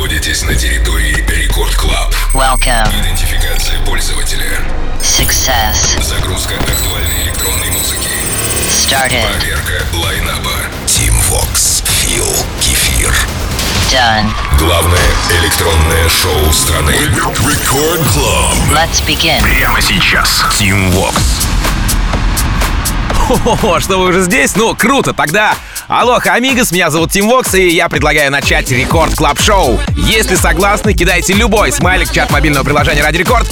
находитесь на территории Record Club. Welcome. Идентификация пользователя. Success. Загрузка актуальной электронной музыки. Started. Проверка лайнапа. Tim Vox. Фил. Кефир. Done. Главное электронное шоу страны. Record Club. Let's begin. Прямо сейчас. Tim Vox. О, что вы уже здесь? Ну, круто, тогда Алоха, амигос, меня зовут Тим Вокс, и я предлагаю начать Record Club Шоу. Если согласны, кидайте любой смайлик в чат мобильного приложения Radio Record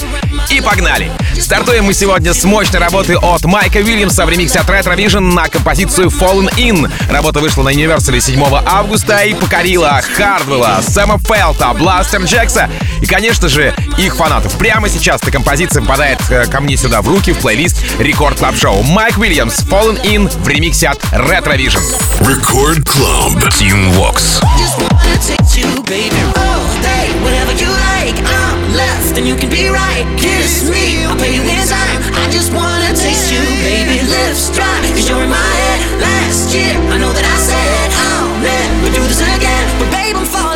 и погнали! Стартуем мы сегодня с мощной работы от Майка Уильямса в ремиксе от Retro Vision на композицию Fallin' In. Работа вышла на Universal 7 августа и покорила Хардвелла, Сэма Фелта, Бластер Джекса и, конечно же, их фанатов. Прямо сейчас эта композиция попадает э, ко мне сюда в руки в плейлист Record Club Шоу. Майк Уильямс, Fallin' In в ремиксе от Retro Vision. Record Club. Team Vox. Just wanna take you, baby, all day. Whatever you like, left and you can be right. Kiss me, I'll pay you in time. I just wanna taste you, baby. Lips dry, cause you're in my head. Last year, I know that I said I'll never do this again. But babe, I'm falling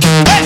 Hey!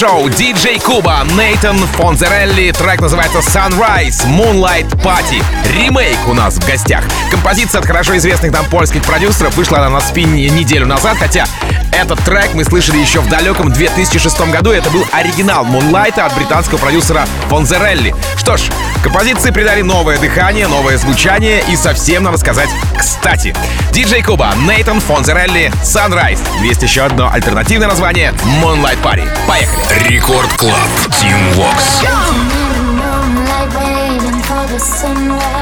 Шоу DJ Куба, Нейтан Фонзерелли, трек называется Sunrise, Moonlight Party. Ремейк у нас в гостях. Композиция от хорошо известных нам польских продюсеров вышла она на спине неделю назад, хотя этот трек мы слышали еще в далеком 2006 году. Это был оригинал Moonlight от британского продюсера Фонзерелли. Что ж, композиции придали новое дыхание, новое звучание и совсем, надо сказать, кстати. DJ Куба, Нейтан Фонзерелли, Sunrise. Есть еще одно альтернативное название Moonlight Party. Поехали. Рекорд Клаб. Team Vox. Sunrise.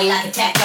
body like a tech.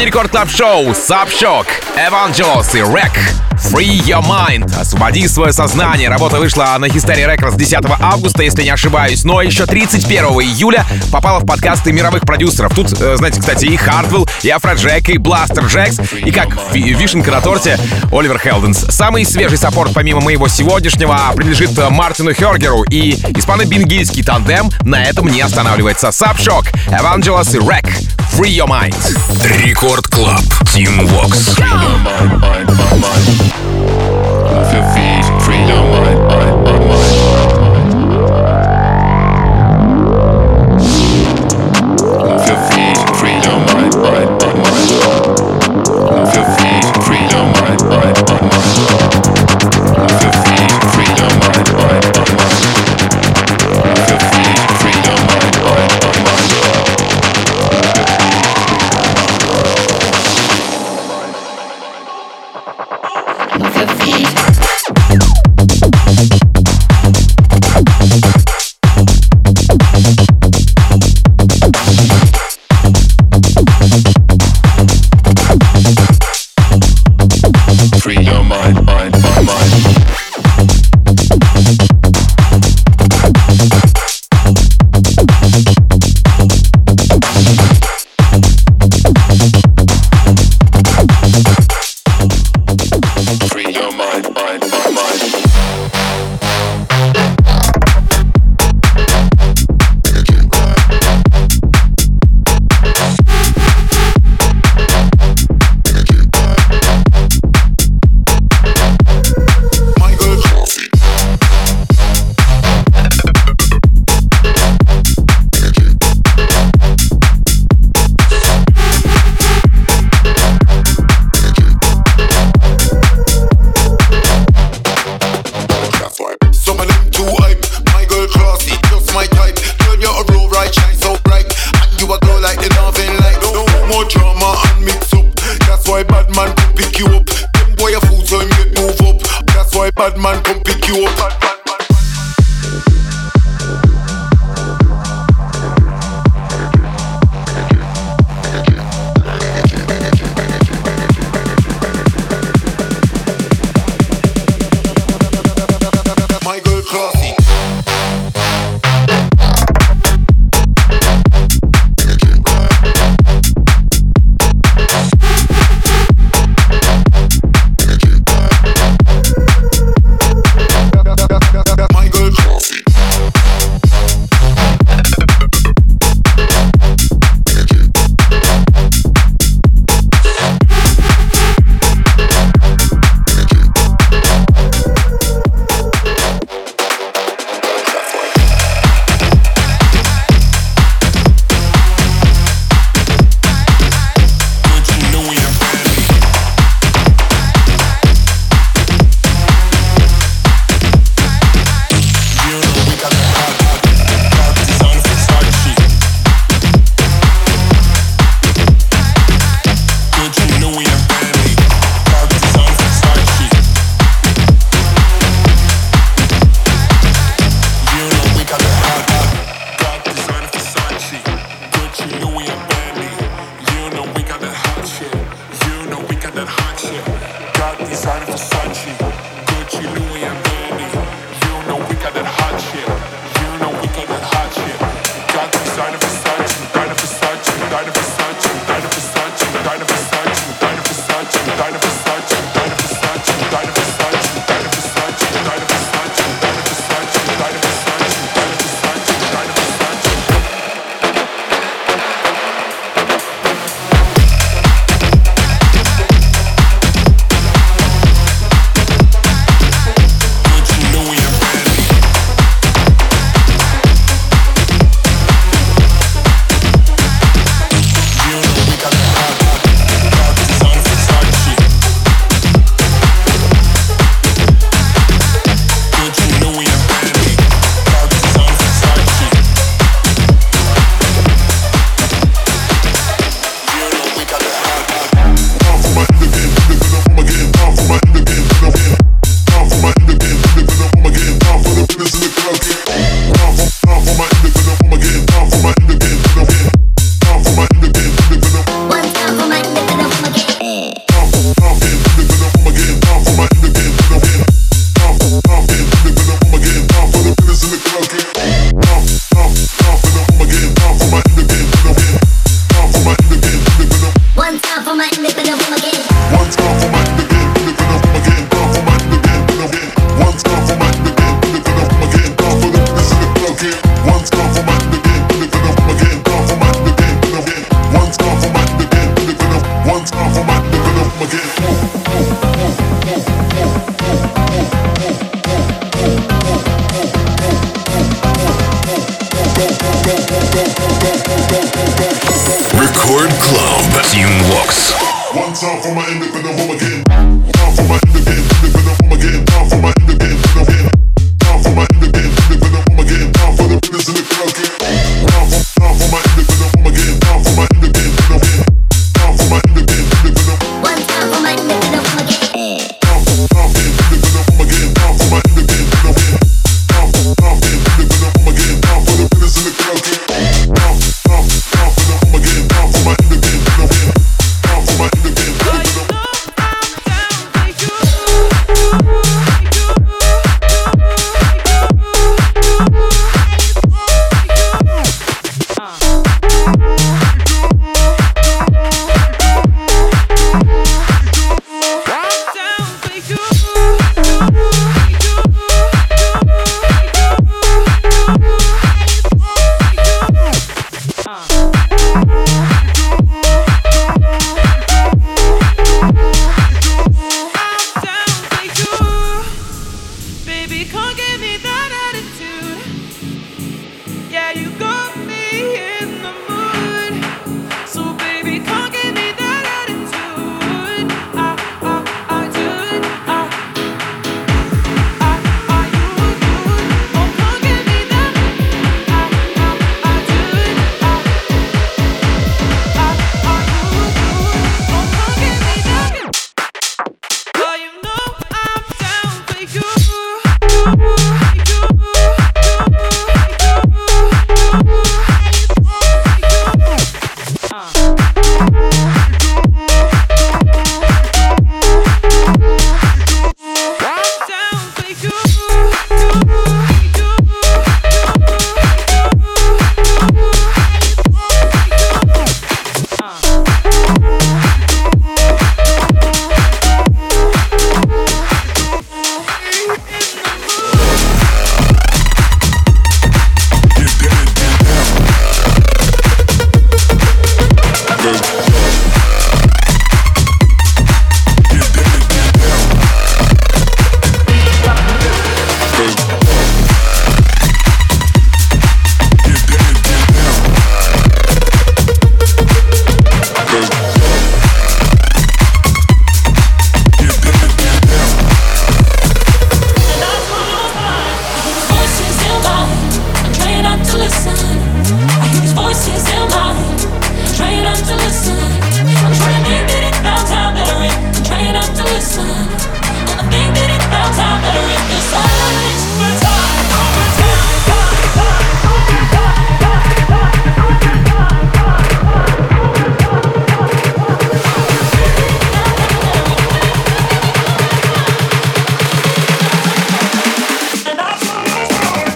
Продолжение Record Club шоу Subshock, Evangelos и Рек. Free Your Mind. Освободи свое сознание. Работа вышла на Hysteria Records 10 августа, если не ошибаюсь. Но еще 31 июля попала в подкасты мировых продюсеров. Тут, э, знаете, кстати, и Хардвелл, и Афроджек, и Бластер Джекс, и как вишенка на торте Оливер Хелденс. Самый свежий саппорт, помимо моего сегодняшнего, принадлежит э, Мартину Хергеру и испано-бельгийский тандем на этом не останавливается. Subshock, Evangelos и Рек. Free Your Mind. Рекорд Клаб. Team Vox. Move your feet, free your mind, mind, mind, mind.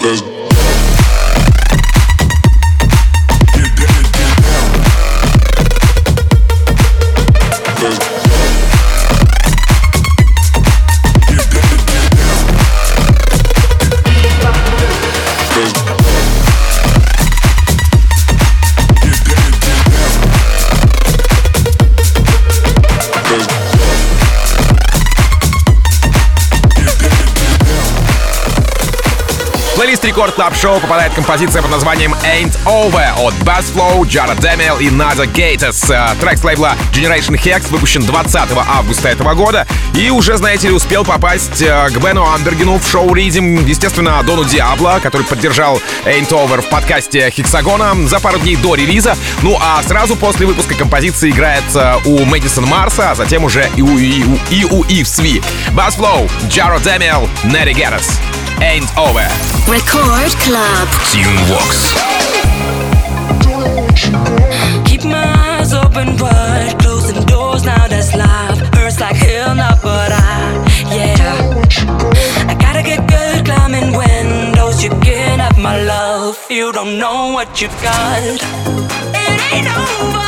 that's Record Club Шоу попадает композиция под названием Ain't Over от Bass Flow, Джара Демил и Наза Гейтес. Э, Трек с лейбла Generation Hex выпущен 20 августа этого года и уже, знаете ли, успел попасть э, к Бену Амбергену в шоу Ридим, естественно, Дону Диабло, который поддержал Ain't Over в подкасте Хексагона за пару дней до релиза. Ну а сразу после выпуска композиции играет э, у Мэдисон Марса, а затем уже и у, и у, и у Ив Сви. Bass Flow, Джаро Демил, Нерри Геррес. Ain't Over. Record Club. Team Vox. Keep my eyes open wide, closing doors now that's live. Hurts like hell, not but I, yeah. I gotta get good climbing windows. You get up my love, you don't know what you got. It ain't over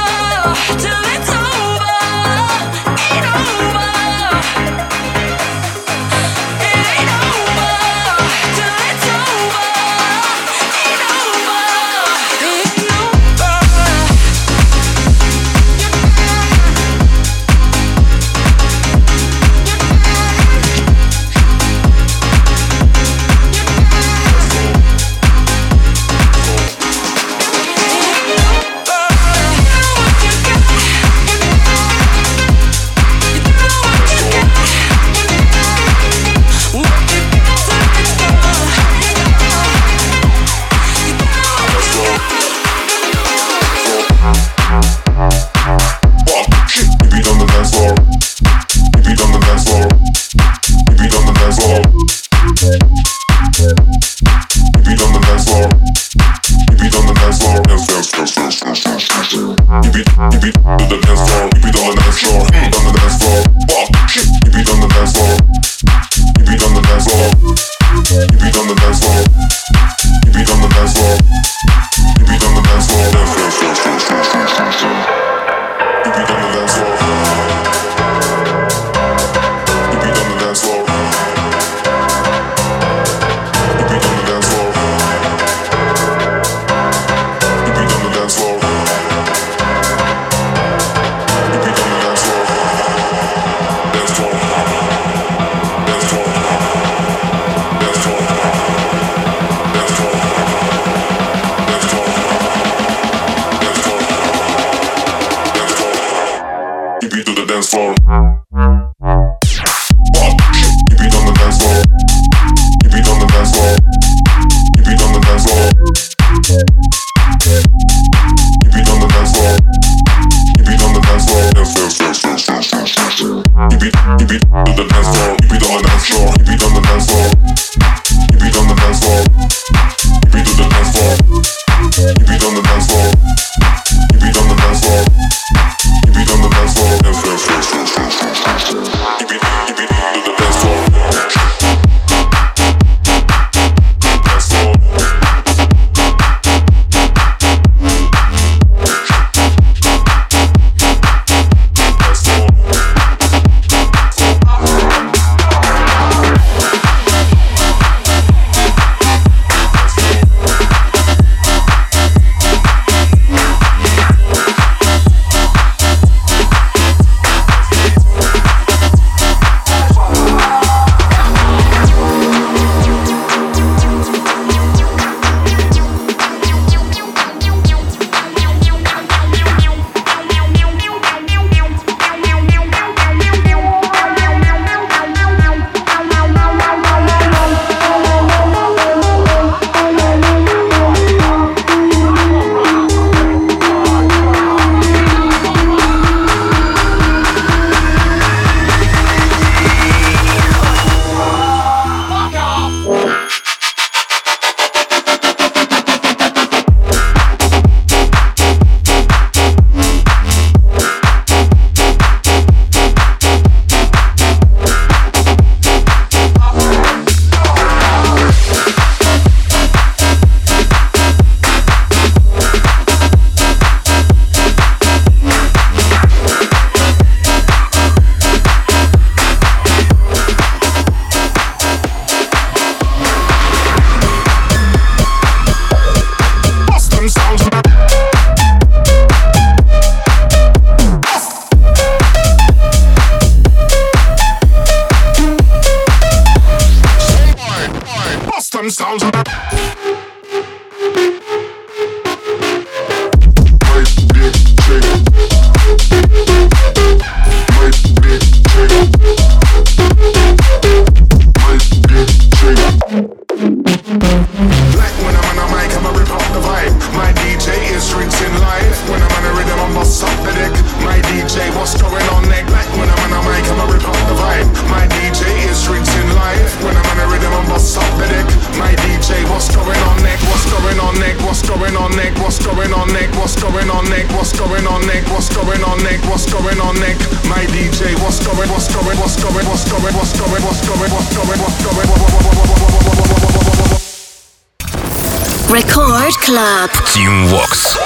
Club. Team Vox.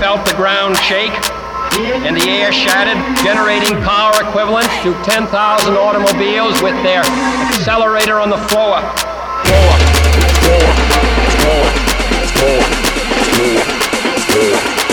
Ground shake and the air shattered, generating power equivalent to 10,000 automobiles with their accelerator on the floor. Floor, floor, floor, floor, floor, floor.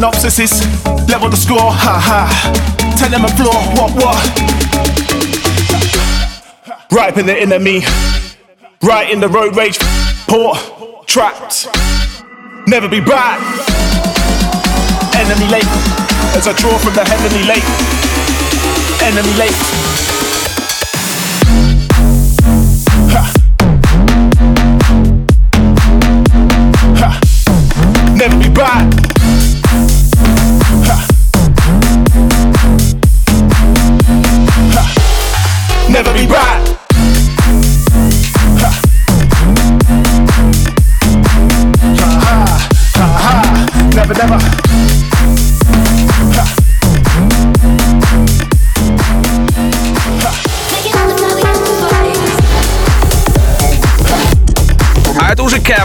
Tight synopsises, level the score, ha ha. Tell them a floor, what what? Right in the enemy, right in the road rage, port, trapped. Never be back. Enemy late, as I draw from the heavenly lake. Enemy late. Never be back.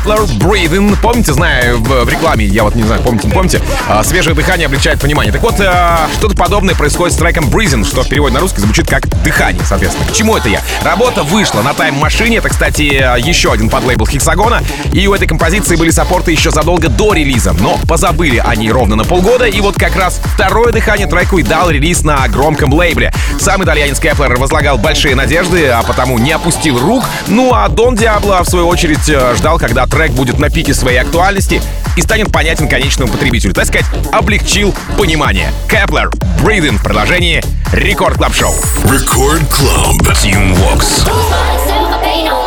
Это уже Кеплер, Breathing. Помните, знаю, в, рекламе, я вот не знаю, помните, помните, а, свежее дыхание облегчает понимание. Так вот, а, что-то подобное происходит с треком Breathing, что в переводе на русский звучит как дыхание, соответственно. К чему это я? Работа вышла на тайм-машине. Это, кстати, еще один подлейбл Хексагона. И у этой композиции были саппорты еще задолго до релиза. Но позабыли они ровно на полгода. И вот как раз второе дыхание треку и дал релиз на громком лейбле. Сам итальянец Кеплер возлагал большие надежды, а потому не опустил рук. Ну а Дон Диабло, в свою очередь, э, ждал, когда трек будет на пике своей актуальности и станет понятен конечному потребителю. Так сказать, облегчил понимание. Кеплер, Breathing в продолжении Record Club Шоу. Record Club. Tim Vox.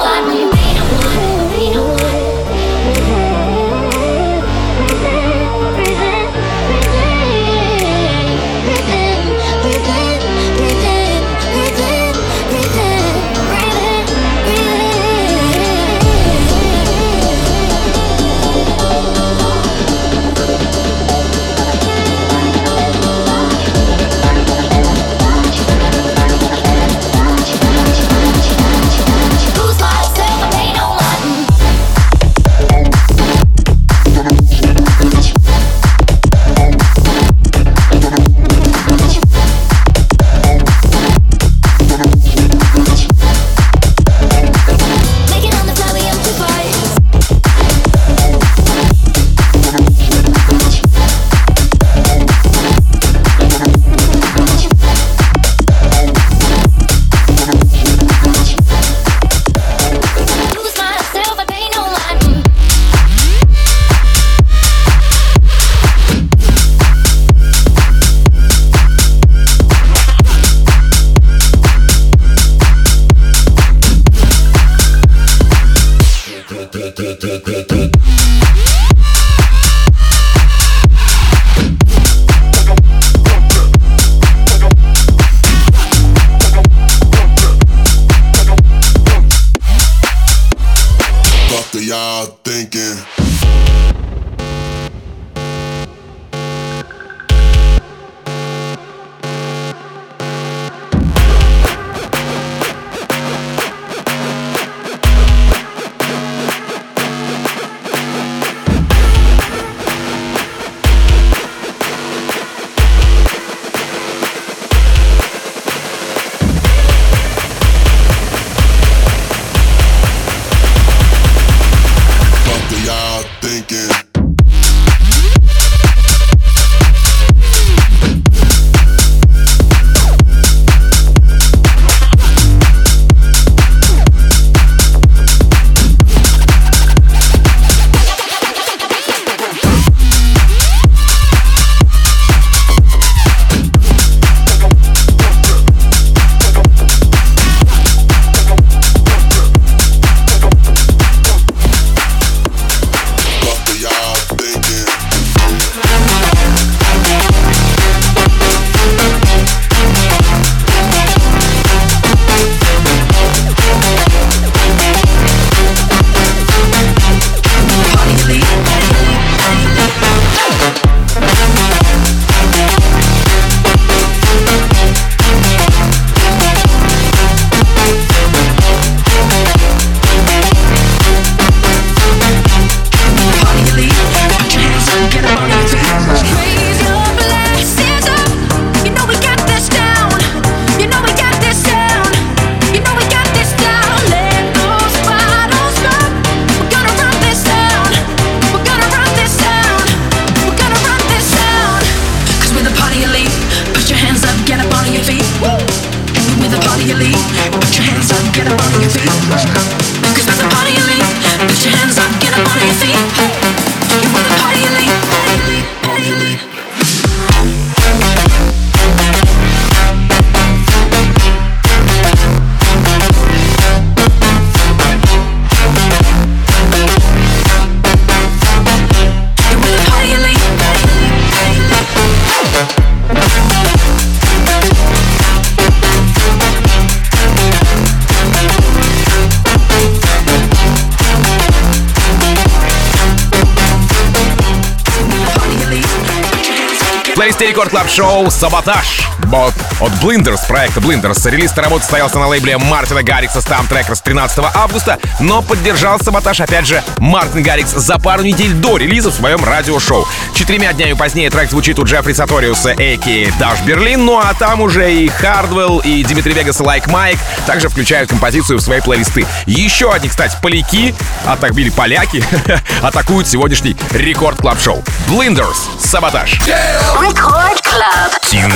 Record Club Show «Саботаж». Вот от Blinders, проекта Blinders. Релиз работы состоялся на лейбле Мартина Гаррикса STMPD RCRDS 13 августа, но поддержал «Саботаж» опять же Мартин Гаррикс за пару недель до релиза в своем радиошоу. Четырьмя днями позднее трек звучит у Джеффри Саториуса, a.k.a. Dash Berlin, ну а там уже и Hardwell, и Dimitri Vegas, и Like Mike также включают композицию в свои плейлисты. Еще одни, кстати, поляки, а так были поляки, атакуют сегодняшний Record Club Show. Blinders, «Саботаж». Record Club. Tune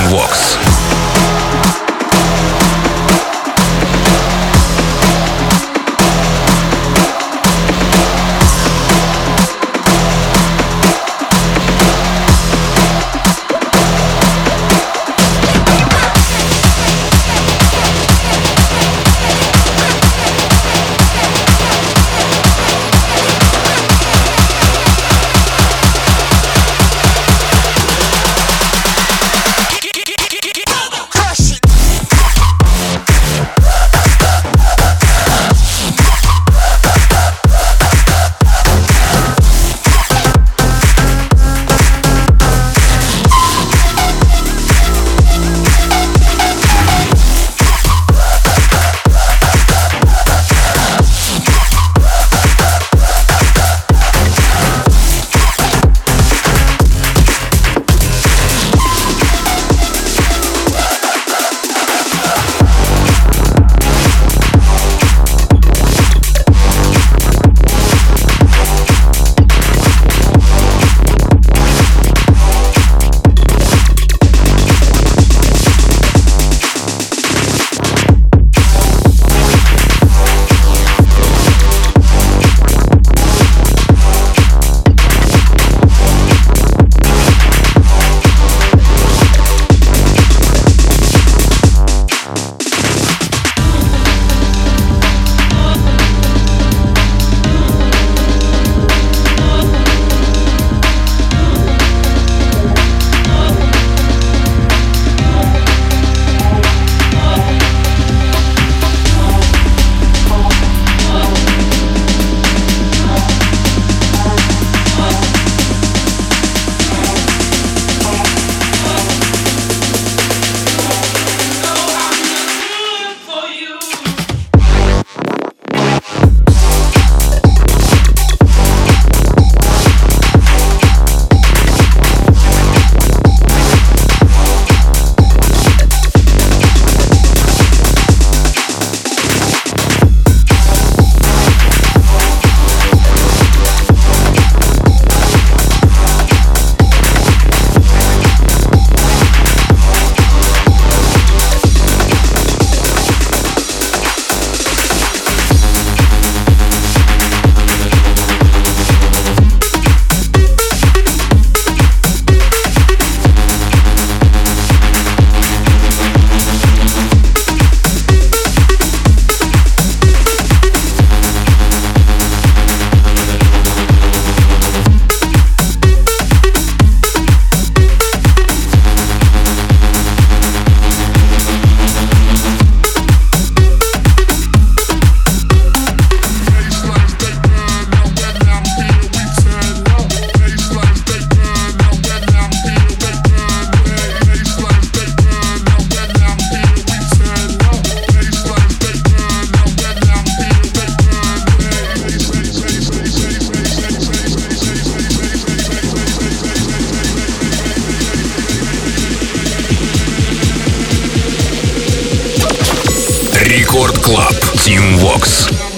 Рекорд Клаб. Team Vox.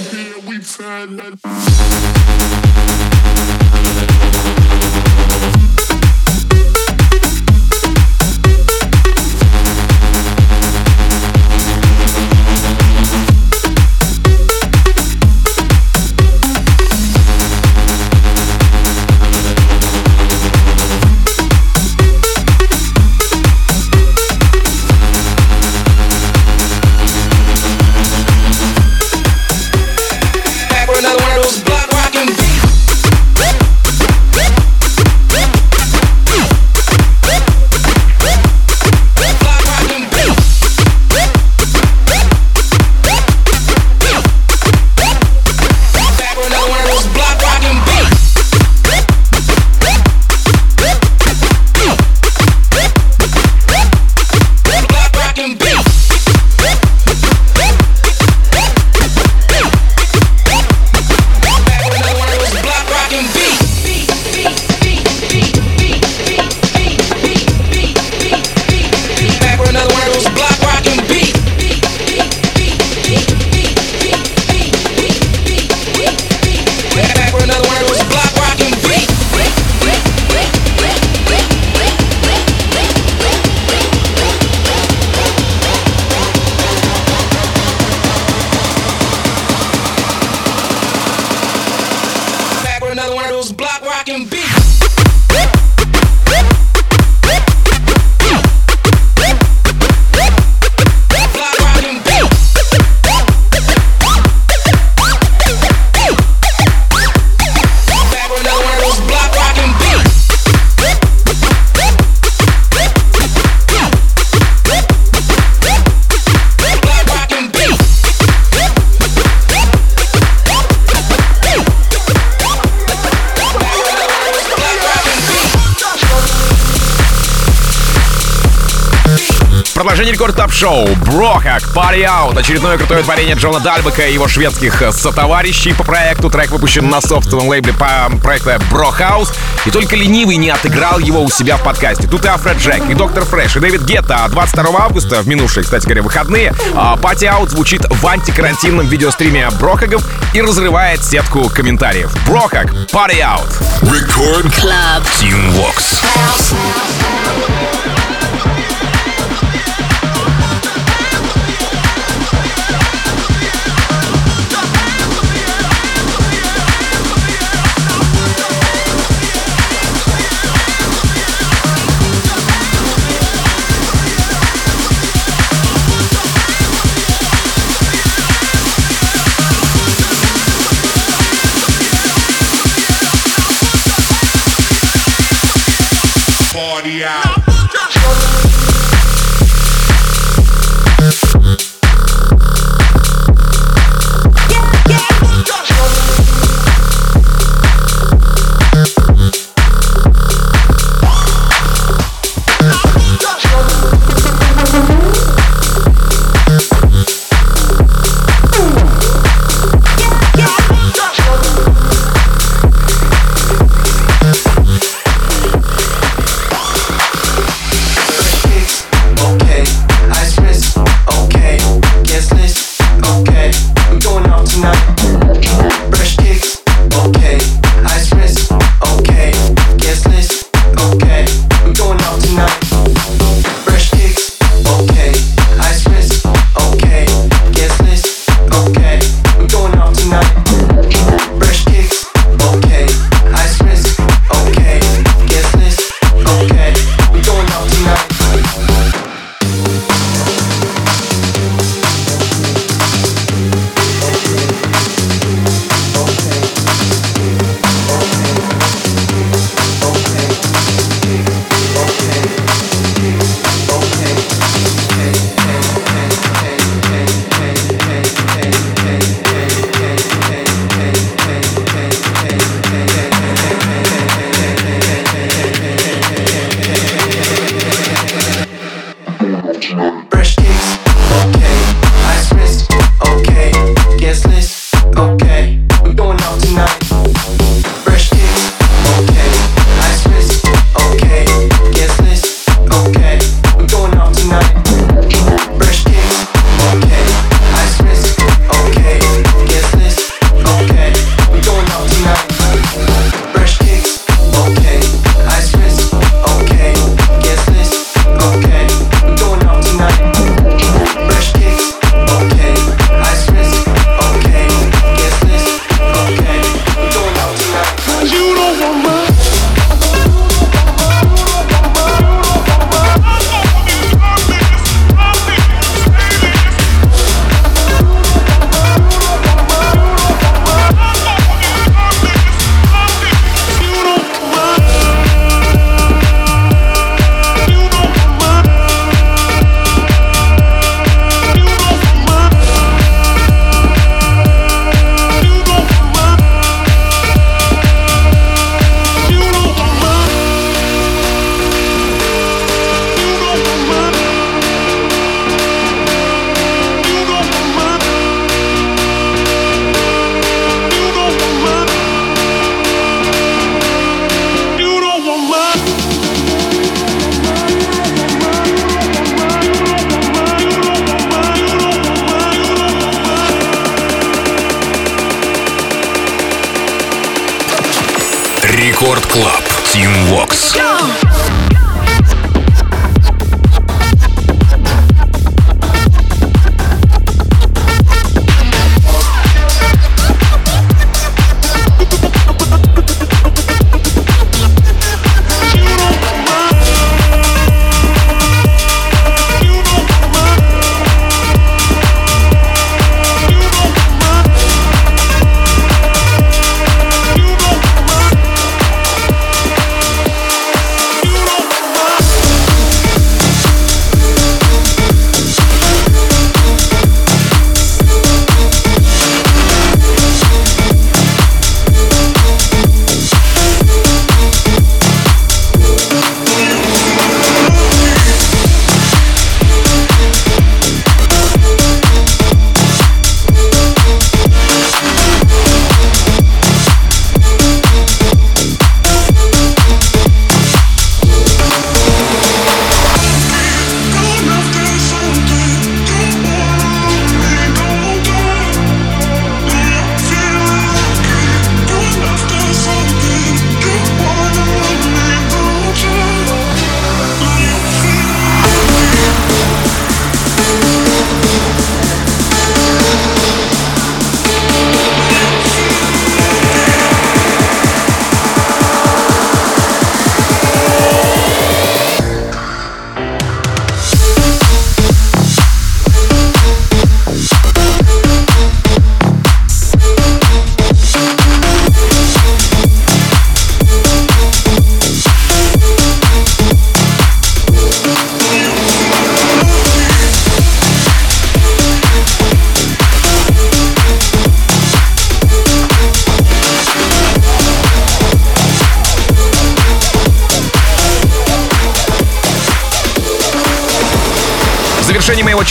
Рекорд топ шоу Брохак Party Out. Очередное крутое творение Джона Дальбека и его шведских э, сотоварищей по проекту. Трек выпущен на собственном лейбле по проекту Брохаус. И только ленивый не отыграл его у себя в подкасте. Тут и Афред Джек, и Доктор Фреш, и Дэвид Гетта. 22 августа, в минувшие, кстати говоря, выходные, а, Party Out звучит в антикарантинном видеостриме Брохагов и разрывает сетку комментариев. Брохак Party Out. Record Club. Team Vox.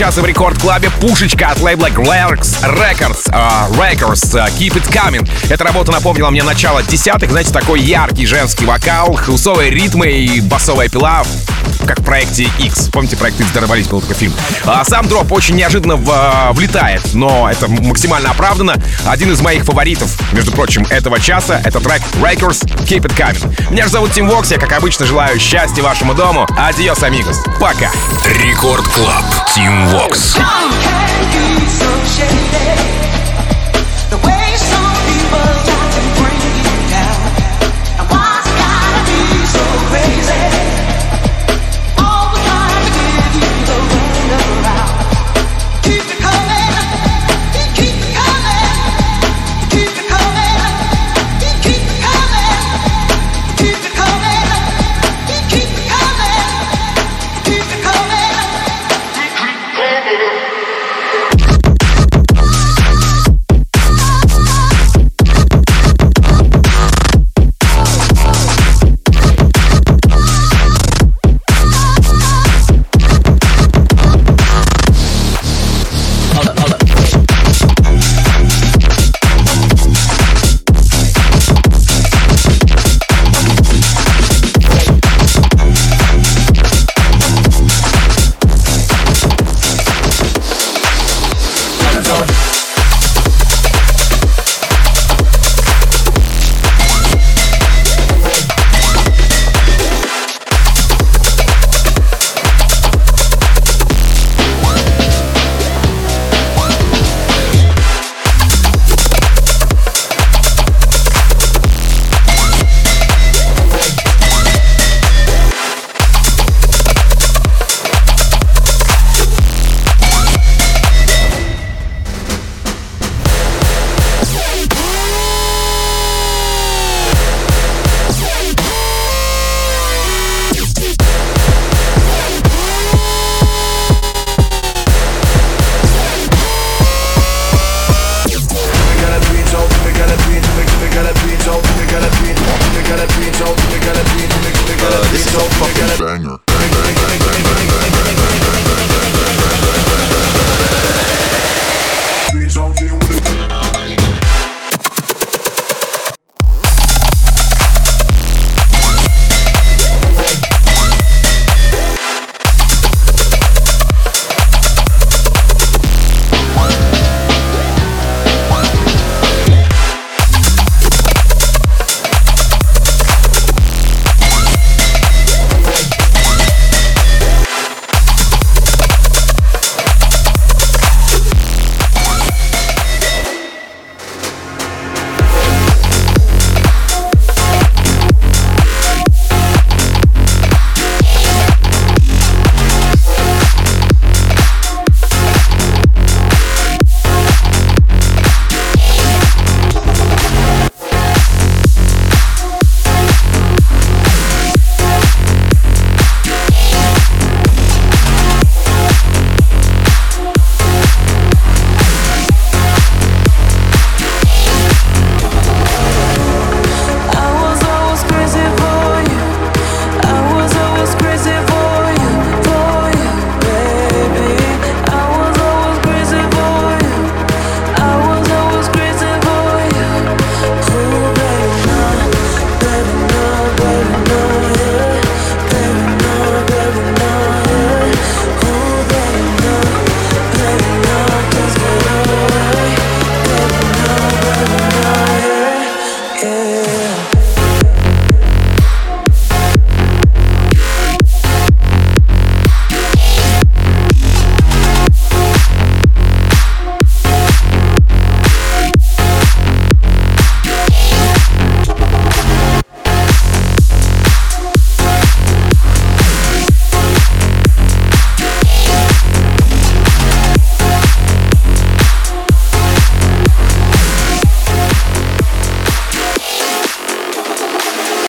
Часа в рекорд-клабе пушечка от лейбла Glarks Records, uh, Records uh, Keep It Coming. Эта работа напомнила мне начало десятых, знаете, такой яркий женский вокал, хаусовые ритмы и басовая пила, как в проекте X. Помните, проект X дорвались, был такой фильм. А сам дроп очень неожиданно в, uh, влетает, но это максимально оправдано. Один из моих фаворитов, между прочим, этого часа, это трек Records Keep It Coming. Меня же зовут Тим Вокс, я, как обычно, желаю счастья вашему дому. Адиос, амигос. Пока. Рекорд Клаб. Тим Вокс. You so shady?